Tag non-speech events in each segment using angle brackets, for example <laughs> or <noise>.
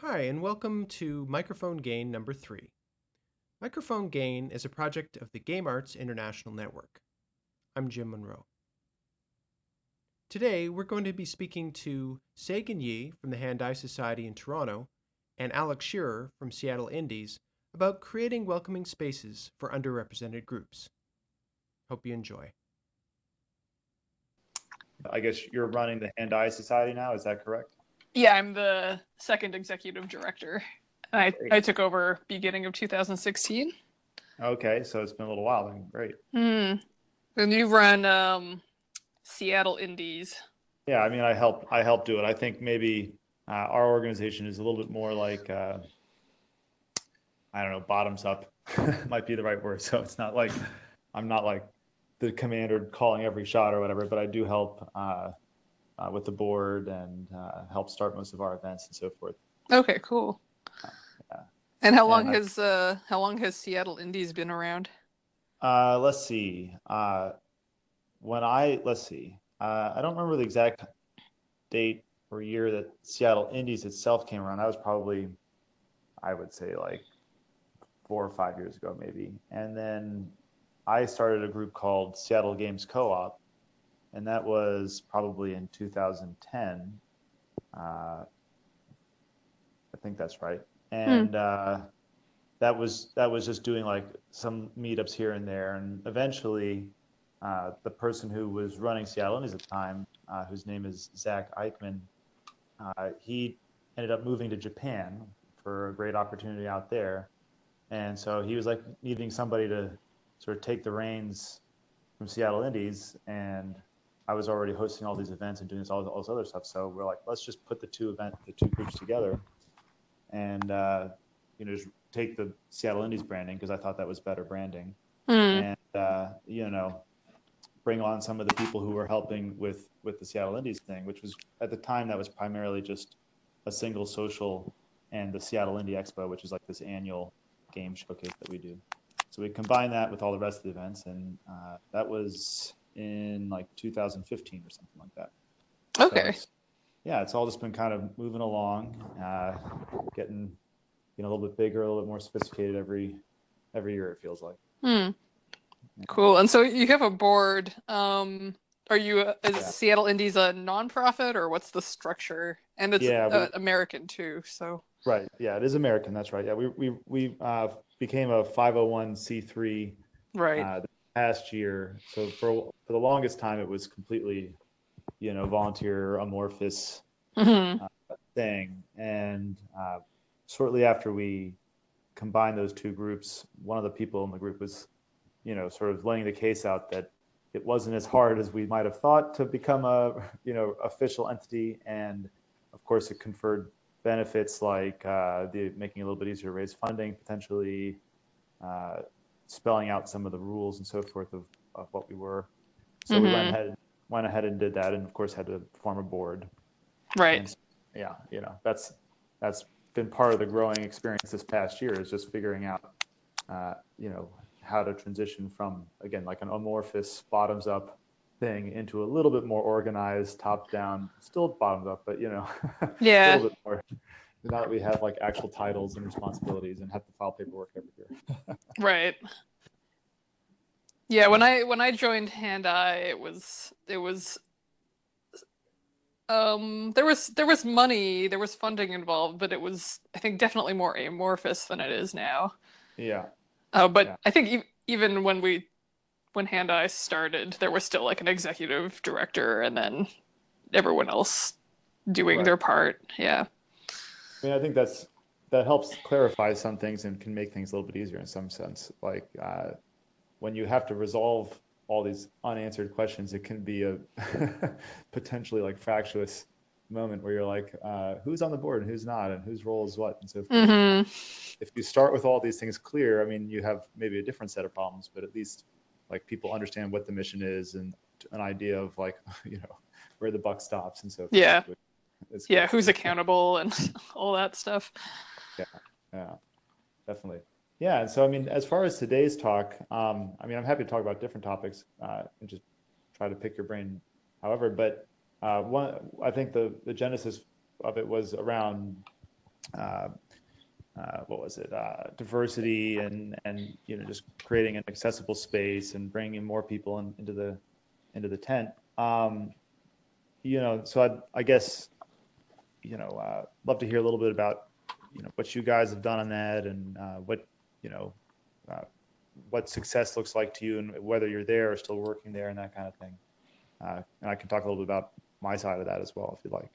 Hi, and welcome to Microphone Gain number three. Microphone Gain is a project of the Game Arts International Network. I'm Jim Monroe. Today, we're going to be speaking to Sagan Yee from the Hand-Eye Society in Toronto and Alex Schearer from Seattle Indies about creating welcoming spaces for underrepresented groups. Hope you enjoy. I guess you're running the Hand-Eye Society now, is that correct? Yeah, I'm the second executive director. I, Great. I took over beginning of 2016. Okay, so it's been a little while then. Great. Hmm. And you run um, Seattle Indies. Yeah, I mean, I help I help do it. I think maybe uh, our organization is a little bit more like uh, I don't know, bottoms up <laughs> might be the right word. So it's not like I'm not like the commander calling every shot or whatever, but I do help uh, uh, with the board and uh, help start most of our events and so forth. Okay, cool. Yeah. And how long And I- has uh how long has Seattle Indies been around? Uh, let's see. Uh, when I let's see. Uh, I don't remember the exact date or year that Seattle Indies itself came around. That was probably, I would say, like four or five years ago, maybe. And then I started a group called Seattle Games Co-op, and that was probably in 2010. Uh, I think that's right. And uh, that was that was just doing like some meetups here and there, and eventually, uh, the person who was running Seattle Indies at the time, uh, whose name is Zach Eichman, uh, he ended up moving to Japan for a great opportunity out there, and so he was like needing somebody to sort of take the reins from Seattle Indies, and I was already hosting all these events and doing this all, all this other stuff. So we're like, let's just put the two event the two groups together, and uh, you know just take the Seattle Indies branding because I thought that was better branding, Hmm. and uh, you know bring on some of the people who were helping with with the Seattle Indies thing, which was at the time that was primarily just a single social and the Seattle Indie Expo, which is like this annual game showcase that we do. So we combined that with all the rest of the events, and uh, that was in like 2015 or something like that. So Okay. it's- yeah, it's all just been kind of moving along, uh, getting you know a little bit bigger, a little bit more sophisticated every every year. It feels like. Hmm. Cool. And so you have a board. Um, are you a, is Yeah. Seattle Indies a nonprofit or what's the structure? And it's Yeah, we- uh, American too. So Right. Yeah, it is American. That's right. Yeah, we we we uh, became a 501c3 right. uh, past year. So for for the longest time, it was completely, you know, volunteer amorphous Mhm. thing. And uh, shortly after we combined those two groups, one of the people in the group was, you know, sort of laying the case out that it wasn't as hard as we might have thought to become a, you know, official entity. And of course, it conferred benefits like uh, the making it a little bit easier to raise funding, potentially uh, spelling out some of the rules and so forth of, of what we were. So we went Mhm. ahead went ahead and did that, and of course had to form a board. Right. And yeah, you know, that's that's been part of the growing experience this past year is just figuring out, uh, you know, how to transition from again like an amorphous bottoms up thing into a little bit more organized top down, still bottoms up, but you know, <laughs> Yeah. a little bit more. Now that we have like actual titles and responsibilities and have to file paperwork every year. <laughs> Right. Yeah, when I when I joined Hand Eye, it was it was um there was there was money, there was funding involved, but it was I think definitely more amorphous than it is now. Yeah, Uh, but Yeah. I think e- even when we when Hand Eye started, there was still like an executive director and then everyone else doing Right. their part. Yeah. I mean, I think that's that helps clarify some things and can make things a little bit easier in some sense. Like uh, when you have to resolve all these unanswered questions, it can be a <laughs> potentially like fractious moment where you're like, uh, who's on the board and who's not, and whose role is what, and so forth. hmm If you start with all these things clear, I mean, you have maybe a different set of problems, but at least like people understand what the mission is and an idea of like, <laughs> you know, where the buck stops and so forth. Yeah. which Yeah, who's accountable and <laughs> all that stuff. Yeah, yeah, definitely. Yeah, and so I mean, as far as today's talk, um, I mean, I'm happy to talk about different topics uh, and just try to pick your brain. However, but uh, one, I think the the genesis of it was around uh, uh, what was it uh, diversity and and you know just creating an accessible space and bringing more people in, into the into the tent um, you know so I, I guess you know uh, love to hear a little bit about you know what you guys have done on that and uh, what you know uh, what success looks like to you and whether you're there or still working there and that kind of thing uh, and I can talk a little bit about my side of that as well if you'd like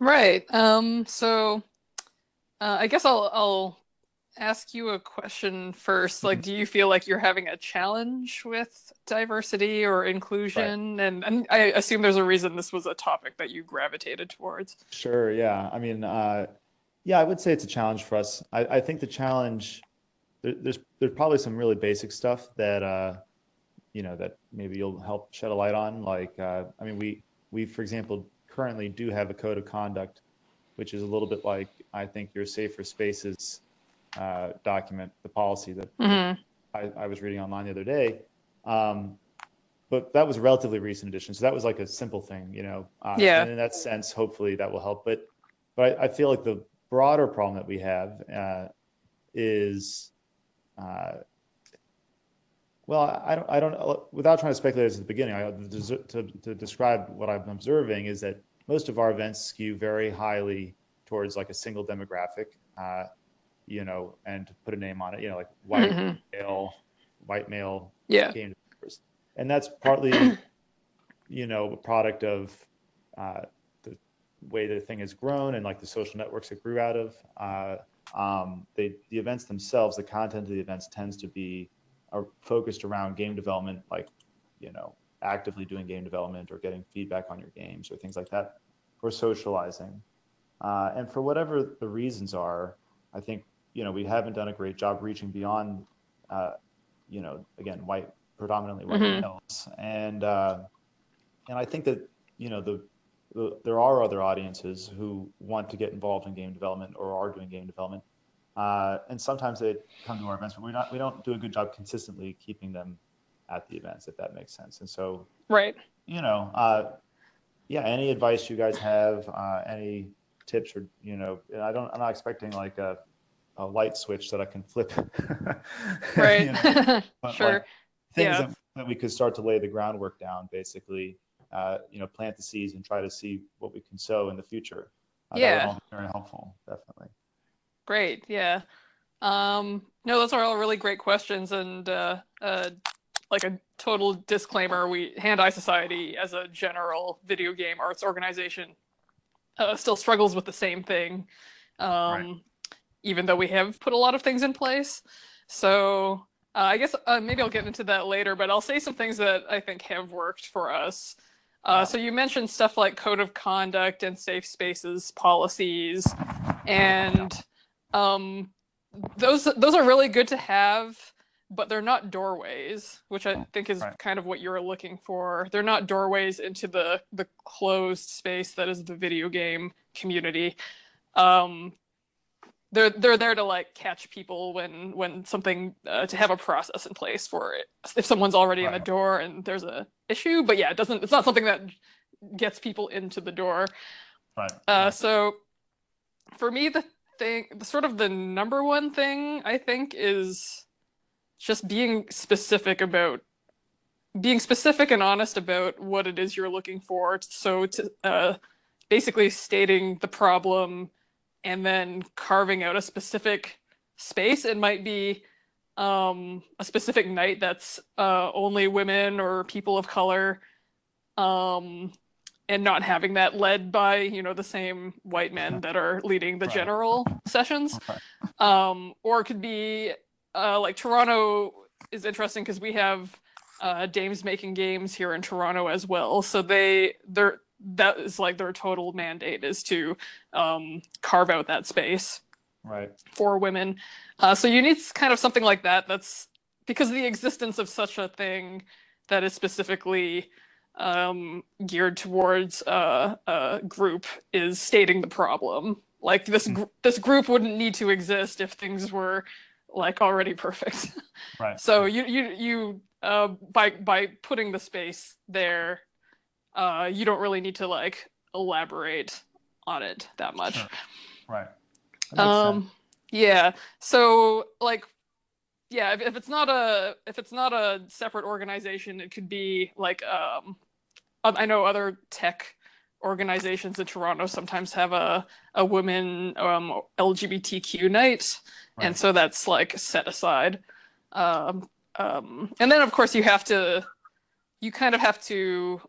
Right. Um, so uh, I guess I'll I'll ask you a question first. Like, Mhm. do you feel like you're having a challenge with diversity or inclusion? And and I assume there's a reason this was a topic that you gravitated towards. Sure. Yeah. I mean, uh, yeah, I would say it's a challenge for us. I, I think the challenge there, there's there's probably some really basic stuff that uh, you know that maybe you'll help shed a light on. Like, uh, I mean, we we for example currently do have a code of conduct, which is a little bit like I think your safer spaces uh, document, the policy that Mhm. I, I was reading online the other day. Um, but that was a relatively recent addition. So that was like a simple thing, you know. Uh, Yeah. And in that sense, hopefully that will help. But but I, I feel like the broader problem that we have uh, is, uh, well, I don't I don't without trying to speculate at the beginning. I, to, to, to describe what I'm observing is that most of our events skew very highly towards like a single demographic. Uh, you know, and to put a name on it, you know, like white Mhm. male, white male Yeah. game developers. And that's partly, <coughs> you know, a product of uh, the way the thing has grown and like the social networks it grew out of. Uh, um, they, the events themselves, the content of the events tends to be are focused around game development, like, you know, actively doing game development or getting feedback on your games or things like that, or socializing. Uh, and for whatever the reasons are, I think you know we haven't done a great job reaching beyond, uh, you know, again, white, predominantly white Mhm. males, and uh, and I think that you know the, the there are other audiences who want to get involved in game development or are doing game development, uh, and sometimes they come to our events, but we're not we don't do a good job consistently keeping them at the events, if that makes sense. And so Right. you know, uh, yeah, any advice you guys have, uh, any tips or, you know, I don't, I'm not expecting like a, a light switch that I can flip. <laughs> Right. know, <laughs> sure. like, things Yeah. that, that we could start to lay the groundwork down, basically, uh, you know, plant the seeds and try to see what we can sow in the future. Uh, That Yeah. would all be very helpful, definitely. Great. Yeah. Um, no, those are all really great questions. And uh, uh, like a total disclaimer, we Hand Eye Society, as a general video game arts organization, uh, still struggles with the same thing, um, Right. Even though we have put a lot of things in place. So uh, I guess uh, maybe I'll get into that later, but I'll say some things that I think have worked for us. Uh, so you mentioned stuff like code of conduct and safe spaces policies, and um, those those are really good to have, but they're not doorways, which I think is Right. kind of what you're looking for. They're not doorways into the the closed space that is the video game community. Um, they're they're there to like catch people when when something uh, to have a process in place for it if someone's already in the door and there's a issue but yeah it doesn't it's not something that gets people into the door Right. uh, so for me, the thing, the sort of the number one thing I think is just being specific about being specific and honest about what it is you're looking for. So to uh, basically stating the problem and then carving out a specific space. It might be um, a specific night that's uh, only women or people of color. Um, and not having that led by you know the same white men that are leading the Right. general sessions Okay. um or it could be uh like toronto is interesting because we have uh dames making games here in toronto as well so they they're that is like their total mandate is to um carve out that space Right. for women. Uh, so you need kind of something like that. That's because the existence of such a thing that is specifically um, geared towards uh, a group is stating the problem. Like this, gr- this group wouldn't need to exist if things were like already perfect. Right. <laughs> so you you you uh, by by putting the space there, uh, you don't really need to like elaborate on it that much. Sure. Right. That Um, sense. yeah. So like, yeah, if, if it's not a if it's not a separate organization, it could be like um, I know other tech organizations in Toronto sometimes have a a women um LGBTQ night, and so that's like set aside. Um, um, and then of course you have to, you kind of have to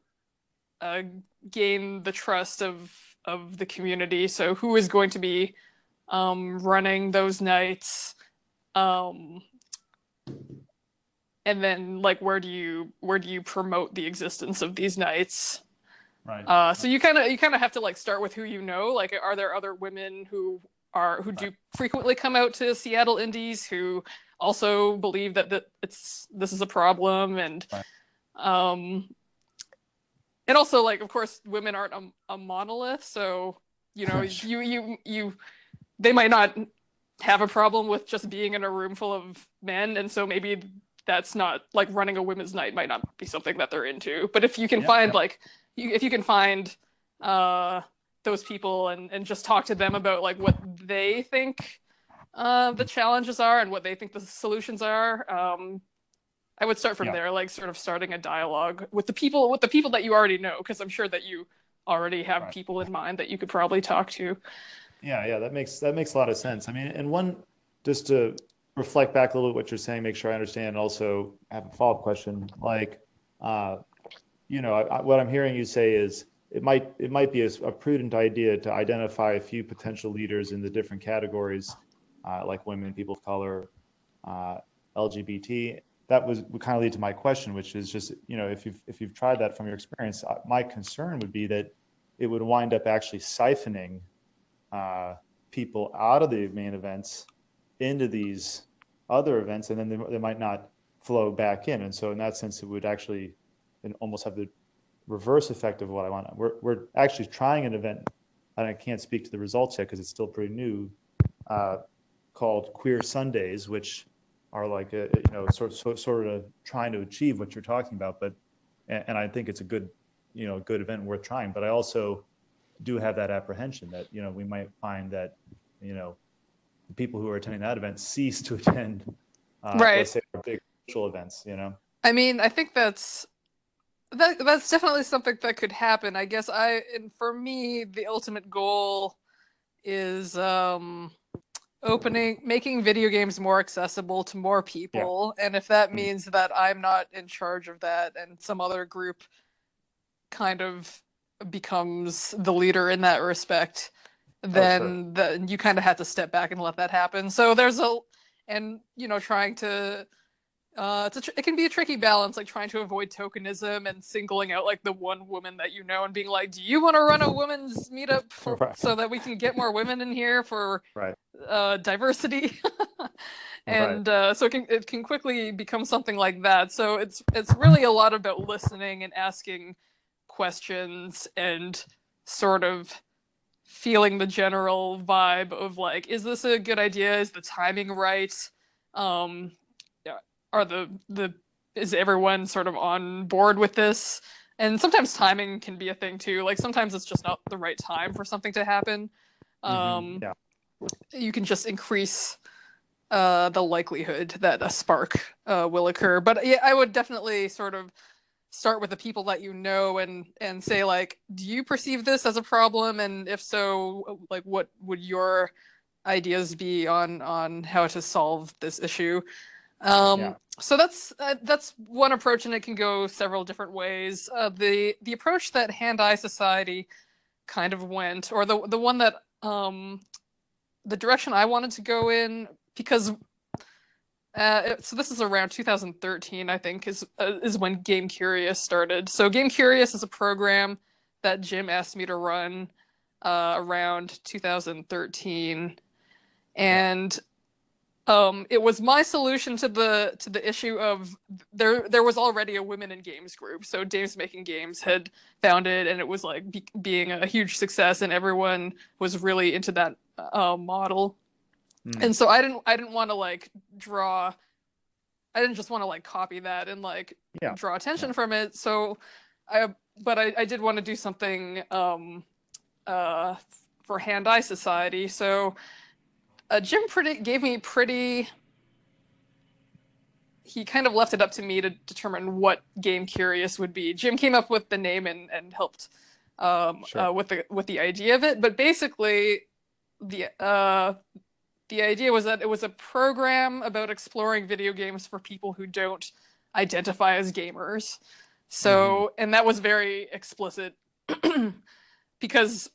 uh, gain the trust of of the community. So who is going to be um, running those nights? Um, and then like where do you where do you promote the existence of these nights? Right. Uh, so you kind of you kind of have to like start with who you know. Like, are there other women who are who do frequently come out to Seattle Indies who also believe that that it's this is a problem and Right. um and also like of course women aren't a, a monolith so you know you you you they might not have a problem with just being in a room full of men and so maybe that's not like running a women's night might not be something that they're into but if you can Yeah, find yeah. like you, if you can find uh those people and and just talk to them about like what they think uh the challenges are and what they think the solutions are um i would start from Yeah. there like sort of starting a dialogue with the people with the people that you already know because i'm sure that you already have Right. people in mind that you could probably talk to Yeah, yeah, that makes that makes a lot of sense. I mean, and one just to reflect back a little bit what you're saying, make sure I understand, and also have a follow-up question. Like, uh, you know, I, I, what I'm hearing you say is it might it might be a, a prudent idea to identify a few potential leaders in the different categories, uh, like women, people of color, uh, LGBT. That was would kind of lead to my question, which is just you know if you've if you've tried that from your experience, uh, my concern would be that it would wind up actually siphoning uh, people out of the main events into these other events, and then they, they might not flow back in. And so, in that sense, it would actually almost have the reverse effect of what I want. We're, we're actually trying an event, and I can't speak to the results yet because it's still pretty new, uh, called Queer Sundays, which are like a, you know sort sort sort of trying to achieve what you're talking about. But and, and I think it's a good you know good event worth trying. But I also do have that apprehension that you know we might find that you know the people who are attending that event cease to <laughs> attend uh, Right. let's say big social events you know I mean, I think that's that that's definitely something that could happen. I guess I and for me, the ultimate goal is um opening making video games more accessible to more people. And if that Mm. means that I'm not in charge of that and some other group kind of becomes the leader in that respect, then then you kind of have to step back and let that happen. So there's a and you know trying to uh, it's a tr- it can be a tricky balance, like trying to avoid tokenism and singling out like the one woman that you know and being like, "Do you want to run a women's meetup <laughs> for, Right. so that we can get more women in here for Right. uh, diversity?" <laughs> and uh, so it can it can quickly become something like that. So it's it's really a lot about listening and asking questions and sort of feeling the general vibe of like, is this a good idea? Is the timing right? Um, are the the is everyone sort of on board with this? And sometimes timing can be a thing too. Like sometimes it's just not the right time for something to happen. Mhm. Um, yeah you can just increase uh, the likelihood that a spark uh, will occur. But yeah, I would definitely sort of start with the people that you know and and say like, do you perceive this as a problem? And if so, like, what would your ideas be on on how to solve this issue? Um, Yeah. So that's uh, that's one approach, and it can go several different ways. Uh, the the approach that Hand Eye Society kind of went, or the the one that um, the direction I wanted to go in because uh, so this is around 2013 I think is uh, is when Game Curious started. So Game Curious is a program that Jim asked me to run uh, around 2013, and um, it was my solution to the to the issue of there there was already a women in games group. So Dames Making Games had founded, and it was like be, being a huge success, and everyone was really into that uh, model. Mm. And so I didn't I didn't want to like draw. I didn't just want to like copy that and like Yeah. draw attention from it. So I but I, I did want to do something um uh for hand eye society. So uh, Jim pretty gave me pretty. He kind of left it up to me to determine what game curious would be. Jim came up with the name and and helped um, Sure. uh, with the with the idea of it. But basically, the uh, the idea was that it was a program about exploring video games for people who don't identify as gamers. So, and that was very explicit <clears throat> because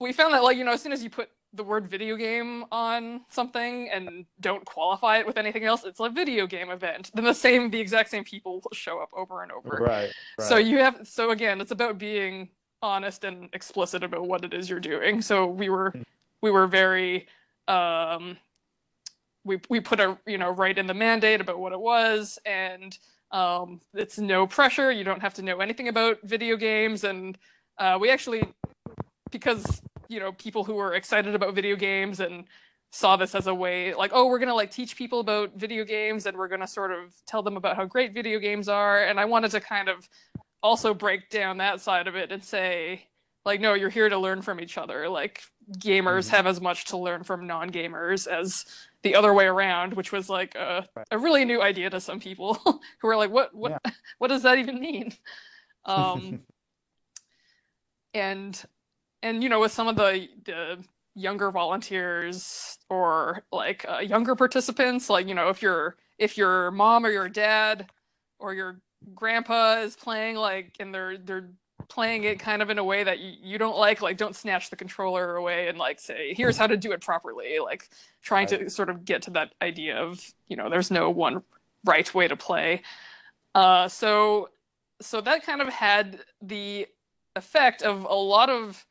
we found that, like, you know, as soon as you put the word video game on something and don't qualify it with anything else, it's a video game event. Then the same, the exact same people will show up over and over. Right. right. So you have so again, it's about being honest and explicit about what it is you're doing. So we were we were very um we we put a you know right in the mandate about what it was and um it's no pressure. You don't have to know anything about video games and uh we actually because you know people who were excited about video games and saw this as a way like oh we're going to like teach people about video games and we're going to sort of tell them about how great video games are and I wanted to kind of also break down that side of it and say like no you're here to learn from each other like gamers Mhm. have as much to learn from non-gamers as the other way around which was like a, Right. a really new idea to some people <laughs> who were like what what <laughs> what does that even mean um <laughs> and and you know with some of the the younger volunteers or like uh, younger participants like you know if your if your mom or your dad or your grandpa is playing like and they're they're playing it kind of in a way that you, you don't like like don't snatch the controller away and like say here's how to do it properly like trying to sort of get to that idea of you know there's no one right way to play. Uh so so that kind of had the effect of a lot of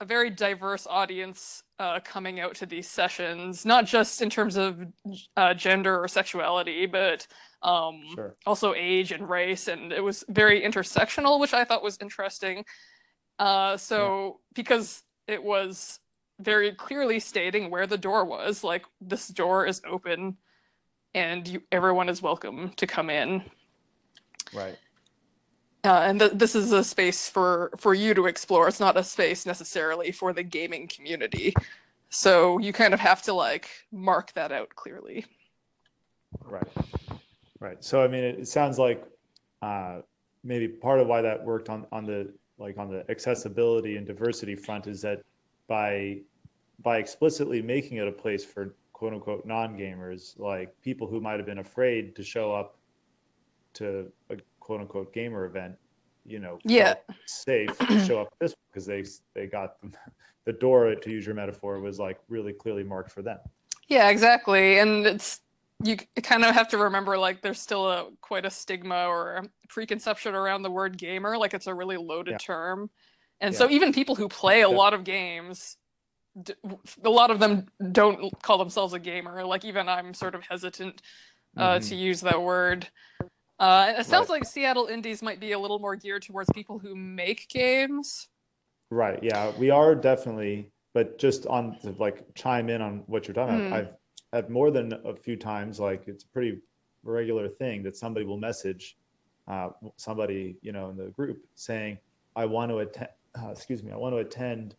a very diverse audience uh, coming out to these sessions, not just in terms of uh, gender or sexuality, but um, Sure. also age and race, and it was very intersectional, which I thought was interesting. Uh, so because it was very clearly stating where the door was, like this door is open, and you, everyone is welcome to come in Right. Uh, and th- this is a space for for you to explore it's not a space necessarily for the gaming community so you kind of have to like mark that out clearly Right. Right. So I mean, it, it sounds like uh, maybe part of why that worked on on the like on the accessibility and diversity front is that by by explicitly making it a place for quote unquote non-gamers, like people who might have been afraid to show up to a quote unquote gamer event, you know, Yeah. safe to show up this because they they got the door, to use your metaphor, was like really clearly marked for them. yeah exactly and it's you kind of have to remember like there's still a quite a stigma or a preconception around the word gamer like it's a really loaded Yeah. term and so even people who play a lot of games a lot of them don't call themselves a gamer like even i'm sort of hesitant uh, Mhm. to use that word. Uh, it sounds Right. like Seattle Indies might be a little more geared towards people who make games. Right. Yeah, we are definitely, but just on to like chime in on what you're talking Mm. about, I've had more than a few times, like it's a pretty regular thing that somebody will message uh, somebody, you know, in the group saying, I want to attend, uh, excuse me, I want to attend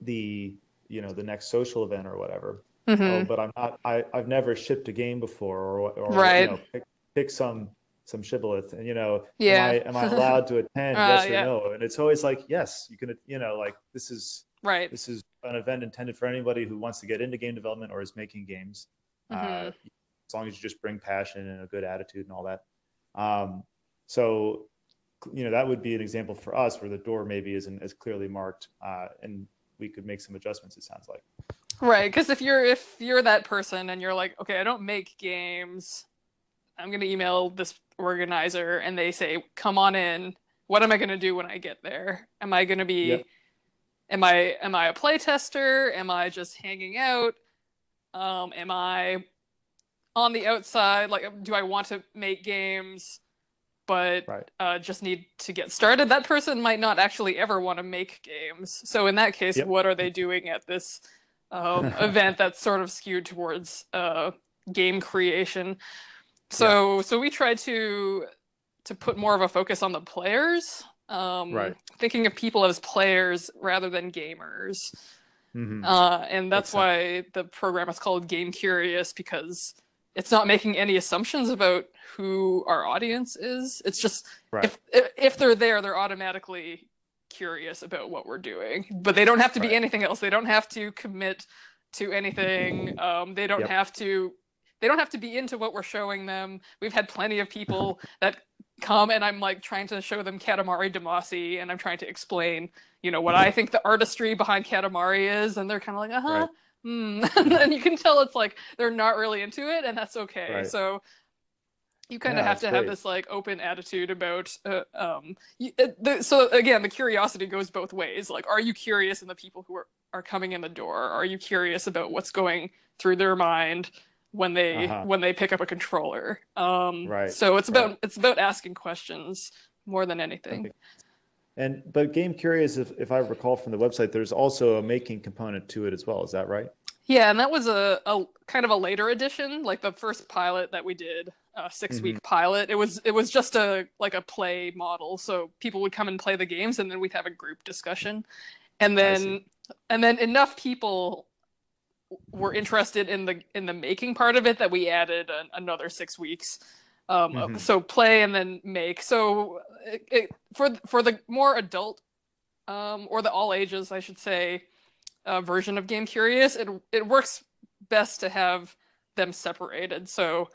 the, you know, the next social event or whatever. Mhm. Oh, but I'm not, I, I've never shipped a game before or, or Right. you know, pick, pick some, some shibboleth and, you know, Yeah. am I, am I allowed to attend? <laughs> Uh, yes or yeah. no? And it's always like, yes, you can, you know, like this is, Right. this is an event intended for anybody who wants to get into game development or is making games. Uh, Mhm. as long as you just bring passion and a good attitude and all that. Um, so, you know, that would be an example for us where the door maybe isn't as clearly marked, uh, and we could make some adjustments. It sounds like. Right. Because if you're if you're that person and you're like, okay, I don't make games, I'm gonna email this organizer and they say, come on in. What am I gonna do when I get there? Am I gonna be Yep. am I am I a playtester? Am I just hanging out? Um, am I on the outside? Like, do I want to make games, but Right. uh, just need to get started? That person might not actually ever want to make games. So in that case, Yep. what are they doing at this um, <laughs> event that's sort of skewed towards uh, game creation? So so we tried to to put more of a focus on the players. Um, Right. Thinking of people as players rather than gamers. Mhm. Uh, and that's Makes why the program is called Game Curious because it's not making any assumptions about who our audience is. It's just Right. if if if they're there, they're automatically curious about what we're doing. But they don't have to be anything else. They don't have to commit to anything. <laughs> Um, they don't Yep. have to. They don't have to be into what we're showing them. We've had plenty of people <laughs> that come and I'm like trying to show them Katamari Damacy and I'm trying to explain, you know, what I think the artistry behind Katamari is, and they're kind of like, uh huh. Right. Hmm. <laughs> and then you can tell it's like they're not really into it, and that's okay. Right. So you kind of Yeah, have to that's have this like open attitude about uh, um you, uh, the, so again the curiosity goes both ways like are you curious in the people who are, are coming in the door are you curious about what's going through their mind when they Uh-huh. when they pick up a controller um Right, so it's about right. it's about asking questions more than anything. And but Game Curious, if, if I recall from the website, there's also a making component to it as well. Is that right? Yeah, and that was a, a kind of a later edition, like the first pilot that we did, a six week pilot. It was it was just a like a play model, so people would come and play the games, and then we'd have a group discussion, and then and then enough people were interested in the in the making part of it that we added an, another six weeks. Um, Mhm. So play and then make. So it, it, for for the more adult um, or the all ages, I should say, uh, version of Game Curious, it it works best to have them separated. So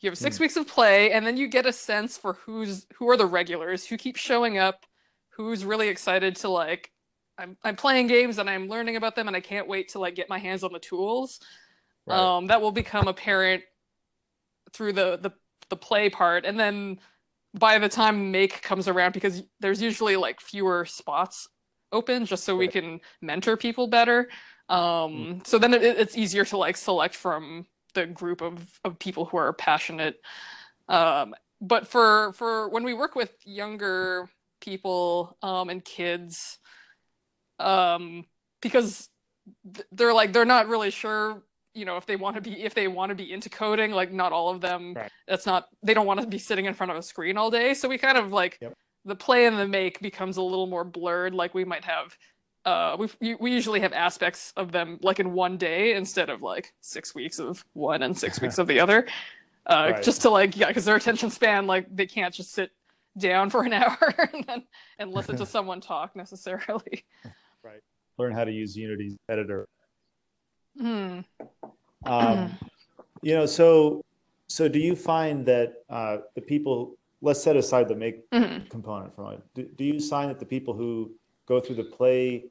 you have six Hmm. weeks of play, and then you get a sense for who's who are the regulars, who keep showing up, who's really excited to like. I'm I'm playing games and I'm learning about them, and I can't wait to like get my hands on the tools. Right. Um, that will become apparent through the the the play part, and then by the time make comes around, because there's usually like fewer spots open, just so we can mentor people better. Um, so then it, it's easier to like select from the group of of people who are passionate. Um, but for for when we work with younger people um, and kids, um, because they're like they're not really sure you know if they want to be if they want to be into coding like not all of them Right. that's not they don't want to be sitting in front of a screen all day so we kind of like Yep. the play and the make becomes a little more blurred like we might have uh we we usually have aspects of them like in one day instead of like six weeks of one and six weeks of the other <laughs> uh Right. just to like yeah because their attention span like they can't just sit down for an <laughs> hour and then and listen to someone talk necessarily Learn how to use Unity's editor. hmm Um, <clears throat> you know, so so do you find that uh, the people? Let's set aside the make hmm component for a moment. Do, do you find that the people who go through the play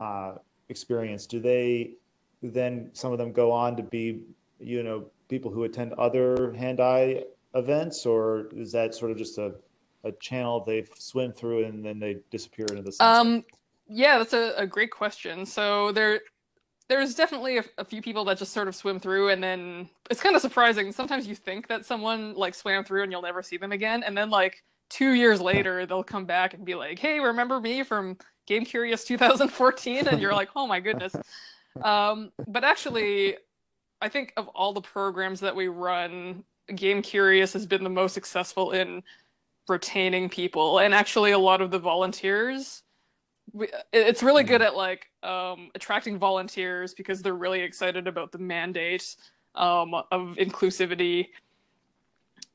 uh, experience do they then some of them go on to be you know people who attend other hand-eye events, or is that sort of just a a channel they swim through and then they disappear into the sunset? Um, yeah, that's a, a great question. So there, there's definitely a, a few people that just sort of swim through, and then it's kind of surprising. Sometimes you think that someone like swam through and you'll never see them again, and then like two years later they'll come back and be like, "Hey, remember me from Game Curious 2014?" And you're like, "Oh my goodness." Um, but actually, I think of all the programs that we run, Game Curious has been the most successful in retaining people, and actually a lot of the volunteers it's really good at like um, attracting volunteers because they're really excited about the mandate um, of inclusivity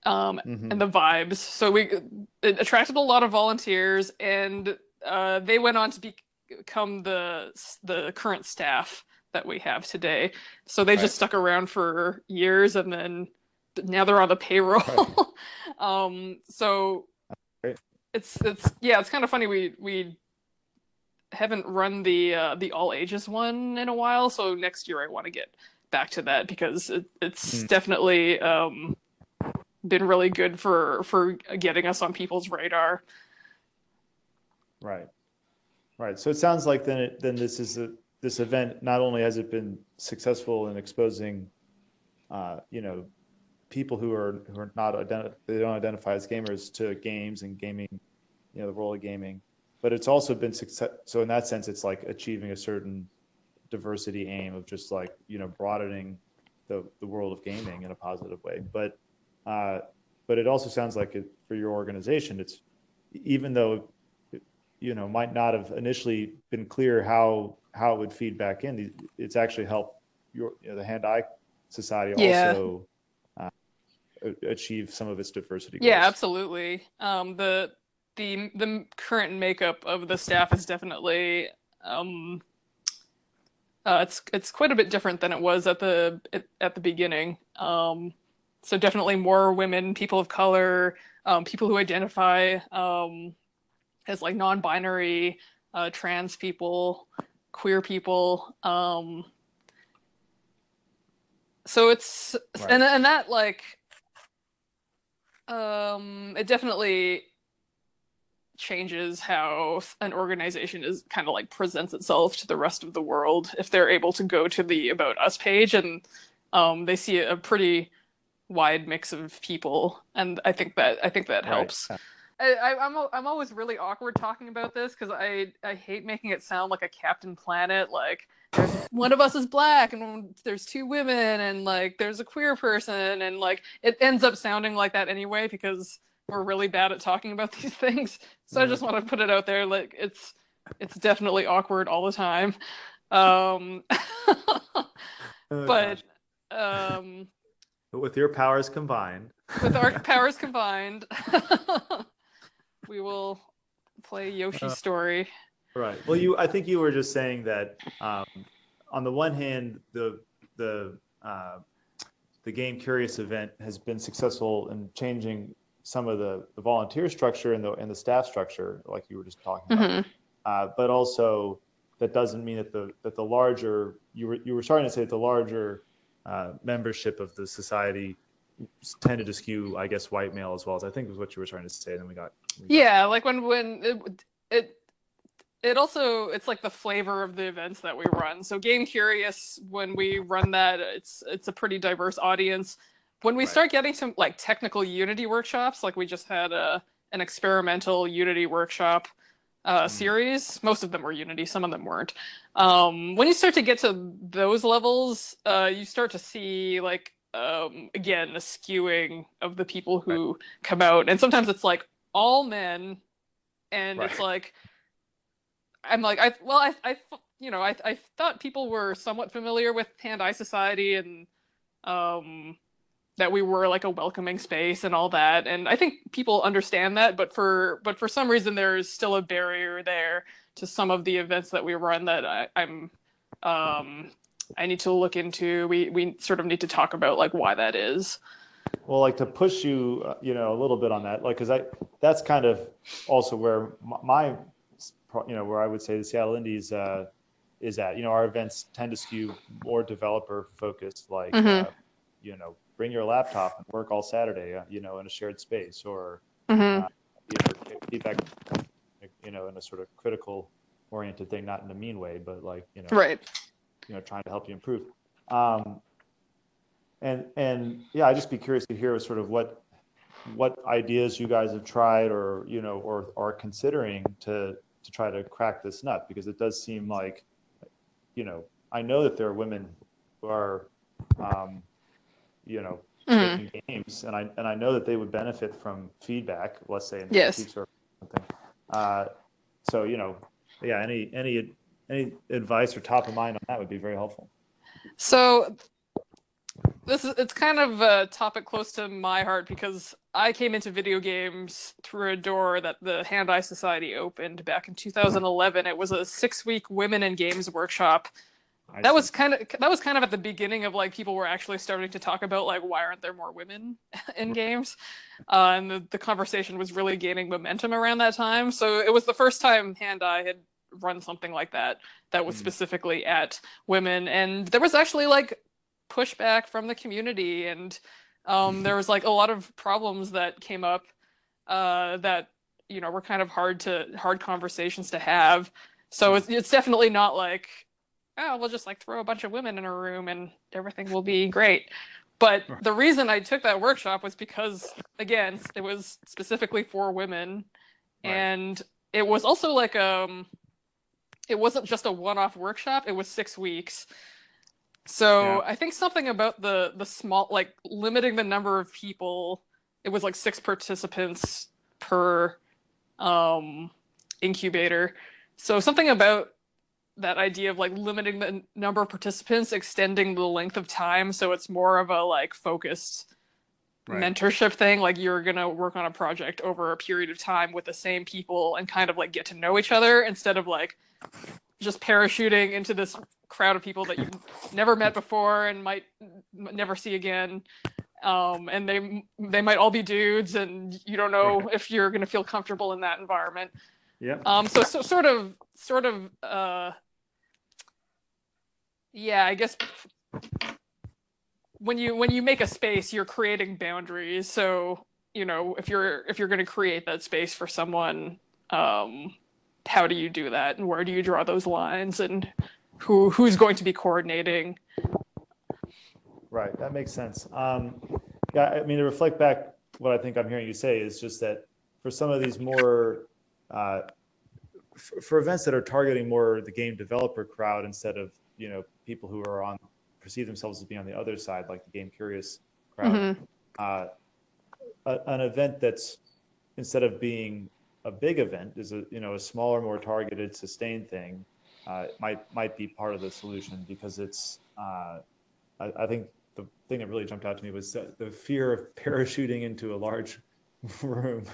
um, Mhm. and the vibes. So we it attracted a lot of volunteers, and uh, they went on to be, become the the current staff that we have today. So they Right. just stuck around for years, and then now they're on the payroll. <laughs> um, so Great. it's it's yeah, it's kind of funny. We we haven't run the uh, the all ages one in a while, so next year I want to get back to that because it, it's Hmm. definitely um, been really good for for getting us on people's radar. Right. Right. So it sounds like then it, then this is a, this event, not only has it been successful in exposing, uh, you know, people who are, who are not identi- they don't identify as gamers to games and gaming, you know, the role of gaming, but it's also been success. So in that sense, it's like achieving a certain diversity aim of just like, you know, broadening the, the world of gaming in a positive way. But, uh, but it also sounds like it, for your organization, it's, even though you know might not have initially been clear how how it would feed back in, it's actually helped your you know, the Hand Eye Society Yeah. also uh, achieve some of its diversity goals. Yeah, absolutely. Um, the the the current makeup of the staff is definitely um, uh, it's it's quite a bit different than it was at the at, at the beginning. Um, so definitely more women, people of color, um, people who identify um, as like non-binary, uh, trans people, queer people. Um, so it's Right. and and that like um it definitely changes how an organization is kind of like presents itself to the rest of the world if they're able to go to the about us page and um they see a pretty wide mix of people and i think that i think that Right. helps I, I, I'm I'm always really awkward talking about this because I I hate making it sound like a Captain Planet. Like <laughs> one of us is black and there's two women and like there's a queer person and like it ends up sounding like that anyway because we're really bad at talking about <laughs> these things. So I just want to put it out there. Like it's it's definitely awkward all the time. Um, <laughs> Oh, but um, But with your powers combined, with our <laughs> powers combined, we will play Yoshi's Uh, story. Right. Well, you. I think you were just saying that. Um, on the one hand, the the uh, the game curious event has been successful in changing some of the, the volunteer structure and the and the staff structure, like you were just talking about. Mhm. Uh, but also, that doesn't mean that the that the larger you were you were starting to say that the larger uh, membership of the society tended to skew, I guess, white male as well as I think was what you were trying to say. And then we got we got- Yeah, like when when it, it it also it's like the flavor of the events that we run. So Game Curious when we run that it's it's a pretty diverse audience. When we Right. start getting some like technical Unity workshops, like we just had a an experimental Unity workshop uh, Mm. series. Most of them were Unity, some of them weren't. Um, when you start to get to those levels, uh, you start to see like um, again the skewing of the people who come out, and sometimes it's like all men, and it's like I'm like I well I I you know I I thought people were somewhat familiar with Hand Eye Society and um that we were like a welcoming space and all that and I think people understand that but for but for some reason there's still a barrier there to some of the events that we run that I, I'm um I need to look into we we sort of need to talk about like why that is Well, like to push you, uh, you know, a little bit on that, like, because I, that's kind of also where my, you know, where I would say the Seattle Indies uh, is at. You know, our events tend to skew more developer focused, like, Mhm. uh, you know, bring your laptop and work all Saturday, uh, you know, in a shared space, or Mhm. you know, feedback, you know, in a sort of critical oriented thing, not in a mean way, but like, you know, right you know, trying to help you improve. Um, and and yeah, I'd just be curious to hear sort of what what ideas you guys have tried or you know or are considering to to try to crack this nut because it does seem like you know I know that there are women who are um, you know Mhm. games and I and I know that they would benefit from feedback let's say in the Yes. critiques or something uh, so you know yeah any any any advice or top of mind on that would be very helpful So this is it's kind of a topic close to my heart because I came into video games through a door that the Hand Eye Society opened back in 2011. It was a six-week women in games workshop. I That see. was kind of that was kind of at the beginning of like people were actually starting to talk about like why aren't there more women <laughs> in games, uh, and the, the conversation was really gaining momentum around that time. So it was the first time Hand Eye had run something like that that was Mhm. specifically at women, and there was actually like pushback from the community and um, there was like a lot of problems that came up uh, that you know were kind of hard to hard conversations to have so it's, it's definitely not like oh we'll just like throw a bunch of women in a room and everything will be great. But the reason i took that workshop was because again it was specifically for women. Right. and it was also like um it wasn't just a one-off workshop it was six weeks. So Yeah. i think something about the the small like limiting the number of people it was like six participants per um incubator. So something about that idea of like limiting the number of participants, extending the length of time, so it's more of a like focused Right. mentorship thing. Like you're gonna work on a project over a period of time with the same people and kind of like get to know each other instead of like just parachuting into this crowd of people that you've never met before and might never see again. Um, and they they might all be dudes, and you don't know if you're gonna feel comfortable in that environment. Yep. Um, so, so sort of, sort of, uh, yeah, I guess when you when you make a space, you're creating boundaries. So you know, if you're if you're going to create that space for someone, um, how do you do that, and where do you draw those lines, and who who's going to be coordinating? Right, that makes sense. Um, yeah, I mean, to reflect back, what I think I'm hearing you say is just that for some of these more, uh, f- for events that are targeting more the game developer crowd instead of, you know, people who are on, perceive themselves as being on the other side, like the game curious crowd, Mhm. uh, a, an event that's instead of being a big event is a you know a smaller, more targeted, sustained thing uh, might might be part of the solution because it's uh, I, I think the thing that really jumped out to me was the, the fear of <laughs> parachuting into a large <laughs> room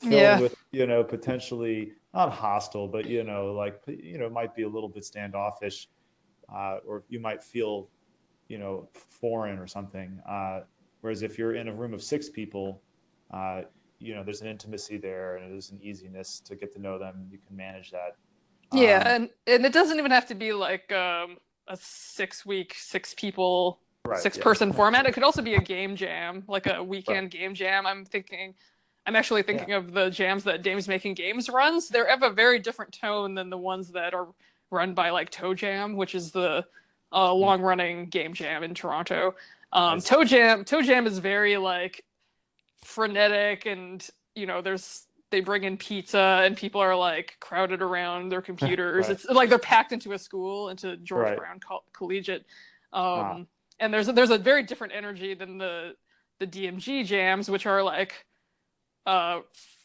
filled Yeah. with you know potentially not hostile but you know like you know might be a little bit standoffish uh, or you might feel you know foreign or something uh, whereas if you're in a room of six people uh, you know there's an intimacy there and there's an easiness to get to know them you can manage that Yeah, Um, and and it doesn't even have to be like um, a six week, six people right, six yeah. person format. It could also be a game jam, like a weekend game jam. I'm thinking, I'm actually thinking of the jams that Dames Making Games runs. They have a very different tone than the ones that are run by like TOJam, which is the uh, long running game jam in Toronto. Um. TOJam, Toe Jam is very like frenetic, and you know, there's they bring in pizza and people are like crowded around their <laughs> computers. Right. It's like they're packed into a school, into George Right. Brown Col- Collegiate. Um, Ah. and there's a, there's a very different energy than the the DMG jams, which are like uh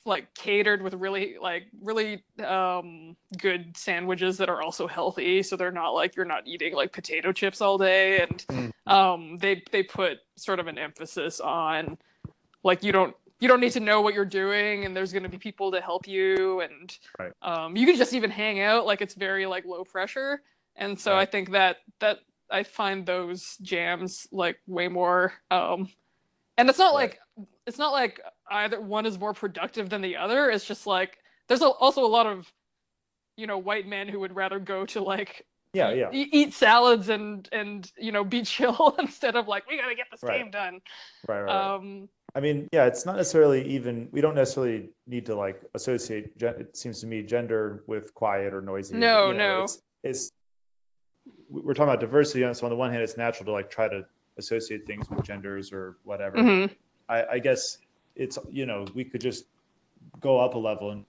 like catered with really like really um good sandwiches that are also healthy so they're not like you're not eating like potato chips all day and Mm. um they they put sort of an emphasis on like you don't you don't need to know what you're doing and there's going to be people to help you and Right. um you can just even hang out like it's very like low pressure and so Right. i think that that i find those jams like way more um and it's not Right. like it's not like either one is more productive than the other it's just like there's a, also a lot of you know white men who would rather go to like yeah yeah e- eat salads and and you know be <laughs> chill instead of like we gotta get this Right. game done right right, right. um I mean, yeah, it's not necessarily even, we don't necessarily need to like associate, it seems to me, gender with quiet or noisy. No, you know, no. It's, it's, we're talking about diversity. So on the one hand, it's natural to like try to associate things with genders or whatever. mhm. I, I guess it's, you know, we could just go up a level and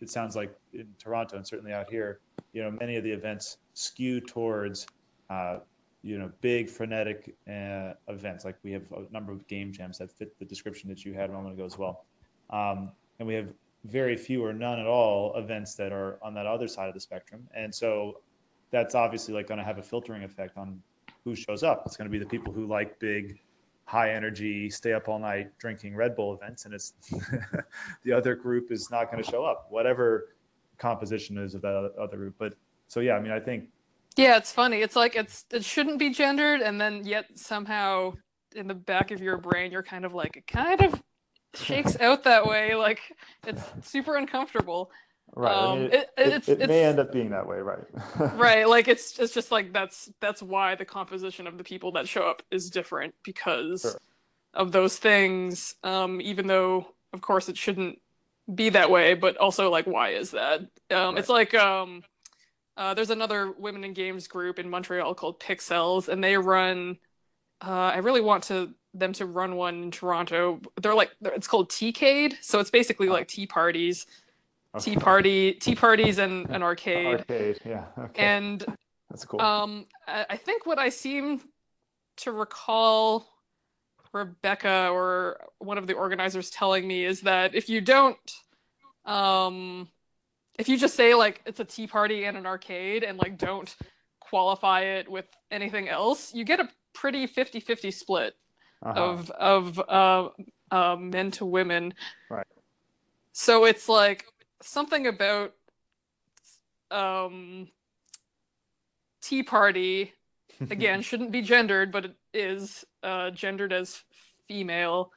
it sounds like in Toronto and certainly out here, you know, many of the events skew towards, uh, you know, big frenetic uh, events. Like we have a number of game jams that fit the description that you had a moment ago as well. Um, and we have very few or none at all events that are on that other side of the spectrum. And so that's obviously like going to have a filtering effect on who shows up. It's going to be the people who like big, high energy, stay up all night drinking Red Bull events, and it's <laughs> the other group is not going to show up, whatever composition is of that other group. But so yeah, I mean, I think yeah it's funny. It's like it's it shouldn't be gendered and then yet somehow in the back of your brain you're kind of like it kind of shakes out that way. Like it's super uncomfortable right. I mean, Um, it, it- it, it may end up being that way, right? <laughs> right like it's it's just like that's that's why the composition of the people that show up is different because Sure. of those things um even though of course it shouldn't be that way but also like why is that um it's like um uh, there's another women in games group in montreal called Pixelles and they run uh, i really want to them to run one in toronto they're like they're, it's called tea-cade so it's basically like tea parties tea party tea parties and an arcade Arcade, yeah. Okay, and <laughs> that's cool. um, I think what I seem to recall Rebecca or one of the organizers telling me is that if you don't, um, if you just say like it's a tea party and an arcade and like don't qualify it with anything else, you get a pretty 50-50 split Uh-huh. of of uh, uh, men to women. Right. So it's like something about um, Tea Party again <laughs> shouldn't be gendered, but it is uh, gendered as female.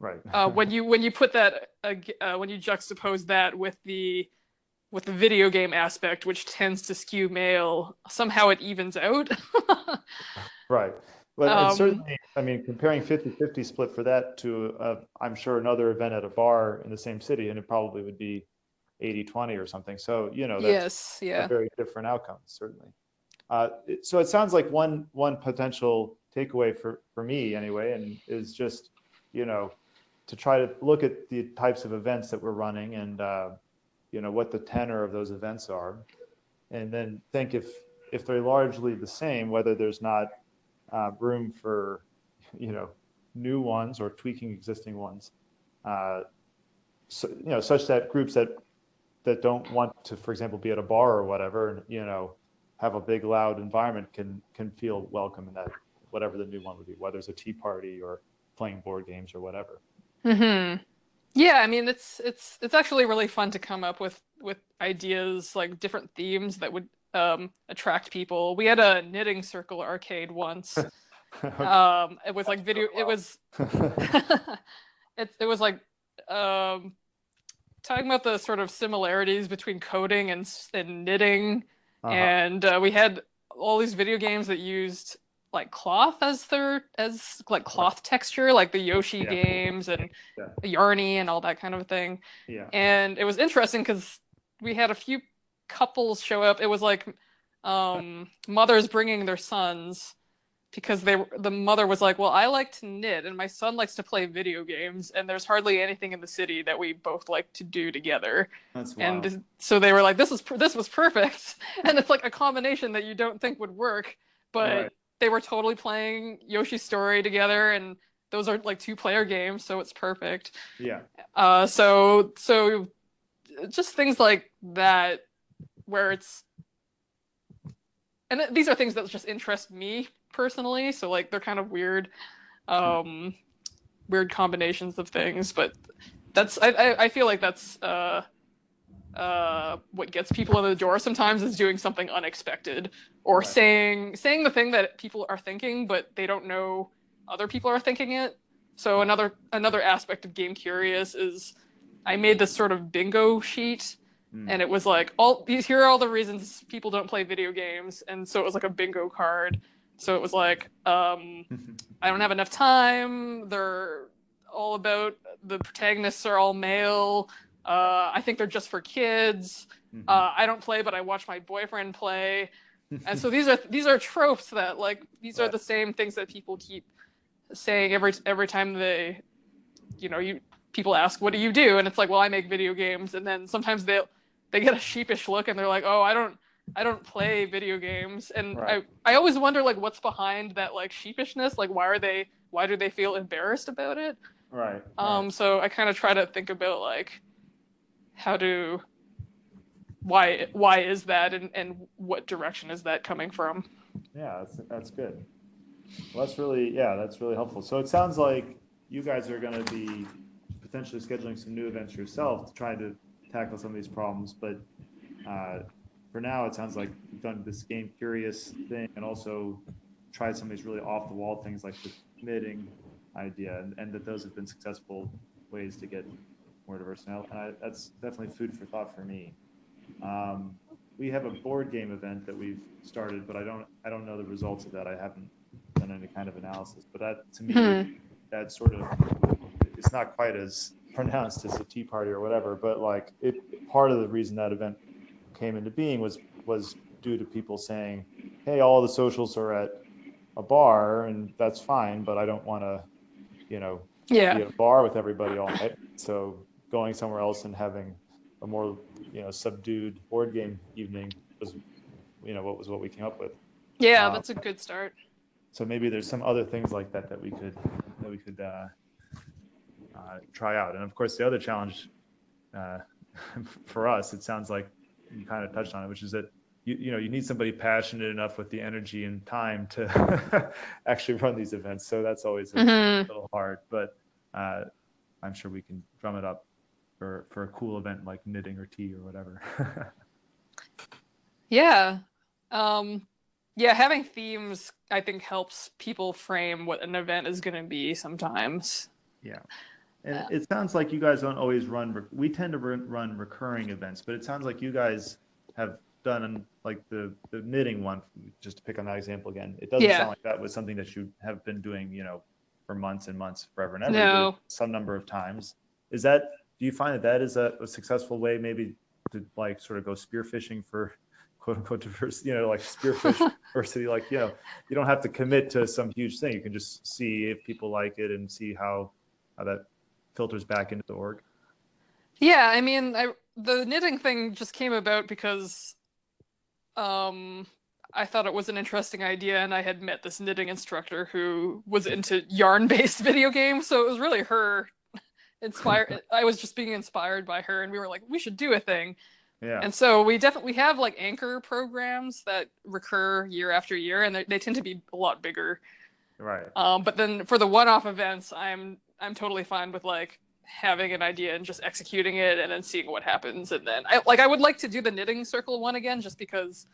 right. Uh, when you when you put that uh, when you juxtapose that with the with the video game aspect, which tends to skew male, somehow it evens out. <laughs> Right. But Um, certainly, I mean, comparing 50-50 split for that to, uh, I'm sure another event at a bar in the same city, and it probably would be 80-20 or something. So, you know, that's yes, a yeah. very different outcome, certainly. Uh, so it sounds like one one potential takeaway for for me anyway, and is just, you know, to try to look at the types of events that we're running and, uh, you know, what the tenor of those events are, and then think if if they're largely the same, whether there's not uh, room for, you know, new ones or tweaking existing ones. Uh, so, you know, such that groups that that don't want to, for example, be at a bar or whatever, and you know, have a big loud environment can can feel welcome in that whatever the new one would be, whether it's a tea party or playing board games or whatever. hmm Yeah, I mean it's it's it's actually really fun to come up with with ideas like different themes that would um, attract people. We had a knitting circle arcade once. <laughs> um, it was like video. It was <laughs> <laughs> it it was like um, talking about the sort of similarities between coding and and knitting, Uh-huh. and uh, we had all these video games that used like cloth as their as like cloth texture, like the Yoshi Yeah. games and Yeah. Yarny and all that kind of thing. yeah. And it was interesting because we had a few couples show up. It was like um, mothers bringing their sons because they the mother was like, "Well, I like to knit, and my son likes to play video games, and there's hardly anything in the city that we both like to do together." That's wild. And so they were like, "This is this was perfect," <laughs> and it's like a combination that you don't think would work, but Right. they were totally playing Yoshi's Story together, and those are like two player games, so it's perfect. yeah. Uh, so so just things like that, where it's, and these are things that just interest me personally. So like they're kind of weird, um, weird combinations of things, but that's I I, I feel like that's uh. Uh, what gets people in the door sometimes is doing something unexpected or Right. saying saying the thing that people are thinking but they don't know other people are thinking it so another another aspect of game curious is i made this sort of bingo sheet Mm. and it was like all these here are all the reasons people don't play video games and so it was like a bingo card so it was like um <laughs> i don't have enough time. They're all about the protagonists are all male. Uh, i think they're just for kids. Mhm. uh, i don't play but i watch my boyfriend play. And so these are <laughs> these are tropes that like these are the same things that people keep saying every every time they you know you people ask what do you do? And it's like well i make video games. And then sometimes they they get a sheepish look and they're like oh i don't i don't play video games and Right. i i always wonder like what's behind that like sheepishness like why are they why do they feel embarrassed about it right. right. um so i kind of try to think about like how to why why is that and and what direction is that coming from Yeah, that's, that's good. Well, that's really, yeah, that's really helpful. So it sounds like you guys are going to be potentially scheduling some new events yourself to try to tackle some of these problems. But uh, for now, it sounds like you've done this game curious thing and also tried some of these really off the wall things like the knitting idea, and, and that those have been successful ways to get more diverse. Now, and I, that's definitely food for thought for me. Um, we have a board game event that we've started, but I don't I don't know the results of that. I haven't done any kind of analysis. But that to me, Hmm. that sort of it's not quite as pronounced as a tea party or whatever. But like it, part of the reason that event came into being was was due to people saying, "Hey, all the socials are at a bar, and that's fine, but I don't want to, you know, yeah be at a bar with everybody all night. So going somewhere else and having a more, you know, subdued board game evening was, you know, what was what we came up with. yeah uh, that's a good start So maybe there's some other things like that that we could that we could uh, uh, try out. And of course, the other challenge uh, <laughs> for us, it sounds like you kind of touched on it, which is that you you know you need somebody passionate enough with the energy and time to <laughs> actually run these events. So that's always a Mhm. little hard, but uh, I'm sure we can drum it up for for a cool event like knitting or tea or whatever. <laughs> Yeah. Um, yeah, having themes I think helps people frame what an event is going to be sometimes. Yeah. And Yeah. it sounds like you guys don't always run, we tend to run, run recurring events, but it sounds like you guys have done like the, the knitting one, just to pick on that example again. It doesn't Yeah. sound like that was something that you have been doing, you know, for months and months, forever and ever. No. Some number of times. Is that, do you find that that is a, a successful way maybe to like sort of go spearfishing for quote unquote diversity, you know, like spearfish <laughs> diversity, like, you know, you don't have to commit to some huge thing. You can just see if people like it and see how, how that filters back into the org. Yeah, I mean, I the knitting thing just came about because um I thought it was an interesting idea and I had met this knitting instructor who was into yarn-based <laughs> video games, so it was really her inspired <laughs> I was just being inspired by her and we were like, we should do a thing. Yeah. And so we definitely we have like anchor programs that recur year after year and they, they tend to be a lot bigger. right. Um, but then for the one-off events, I'm I'm totally fine with like having an idea and just executing it and then seeing what happens. And then I like I would like to do the knitting circle one again just because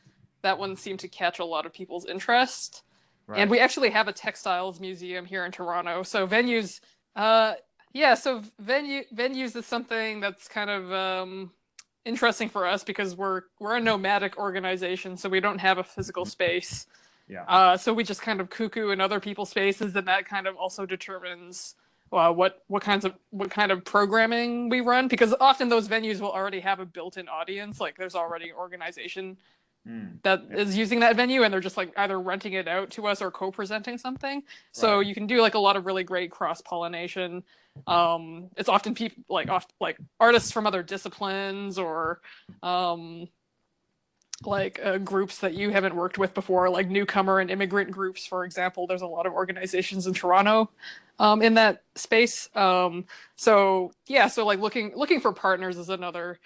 that one seemed to catch a lot of people's interest. Right. And we actually have a textiles museum here in Toronto. So venues, uh, yeah. So venue venues is something that's kind of um, interesting for us because we're we're a nomadic organization, so we don't have a physical space. yeah. Uh, so we just kind of cuckoo in other people's spaces, and that kind of also determines uh, what what kinds of what kind of programming we run. Because often those venues will already have a built-in audience, like there's already an organization Mm. that Yeah. is using that venue, and they're just like either renting it out to us or co-presenting something. So you can do like a lot of really great cross-pollination. Um, it's often people like off like artists from other disciplines or um, like uh, groups that you haven't worked with before, like newcomer and immigrant groups, for example. There's a lot of organizations in Toronto um, in that space. Um, so yeah, so like looking looking for partners is another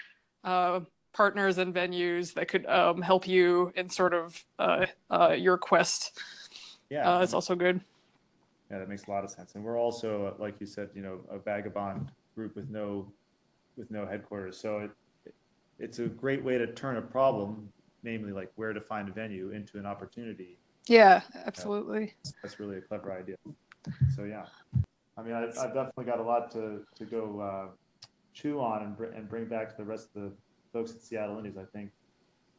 uh, partners and venues that could um, help you in sort of uh, uh, your quest. Yeah. Uh, it's also good. yeah, that makes a lot of sense. And we're also, like you said, you know, a vagabond group with no, with no headquarters. So it, it, it's a great way to turn a problem, namely like where to find a venue, into an opportunity. Yeah, absolutely. That's really a clever idea. So yeah, I mean, I, I've definitely got a lot to to go uh, chew on and br- and bring back to the rest of the folks at Seattle Indies. I think.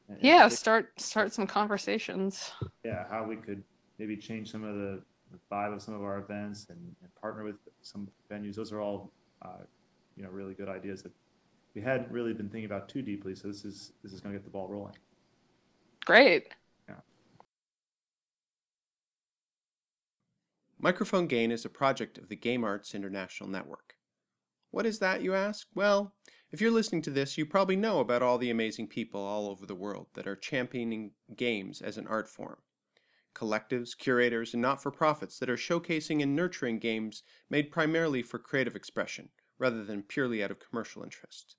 And- and Yeah, think- start start some conversations. yeah, how we could maybe change some of the, the vibe of some of our events and, and partner with some venues. Those are all, uh, you know, really good ideas that we hadn't really been thinking about too deeply. So this is this is going to get the ball rolling. Great. Microphone Gain is a project of the Game Arts International Network. What is that, you ask? Well, if you're listening to this, you probably know about all the amazing people all over the world that are championing games as an art form. Collectives, curators, and not for profits that are showcasing and nurturing games made primarily for creative expression rather than purely out of commercial interest.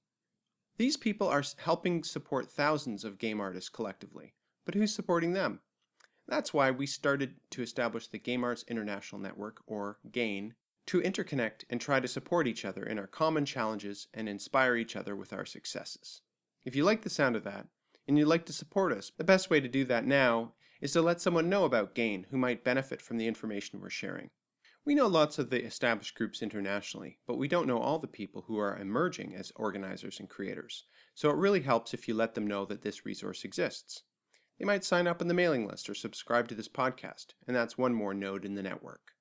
These people are helping support thousands of game artists collectively, but who's supporting them? That's why we started to establish the Game Arts International Network, or GAIN, to interconnect and try to support each other in our common challenges and inspire each other with our successes. If you like the sound of that, and you'd like to support us, the best way to do that now is to let someone know about GAIN who might benefit from the information we're sharing. We know lots of the established groups internationally, but we don't know all the people who are emerging as organizers and creators, so it really helps if you let them know that this resource exists. They might sign up on the mailing list or subscribe to this podcast, and that's one more node in the network.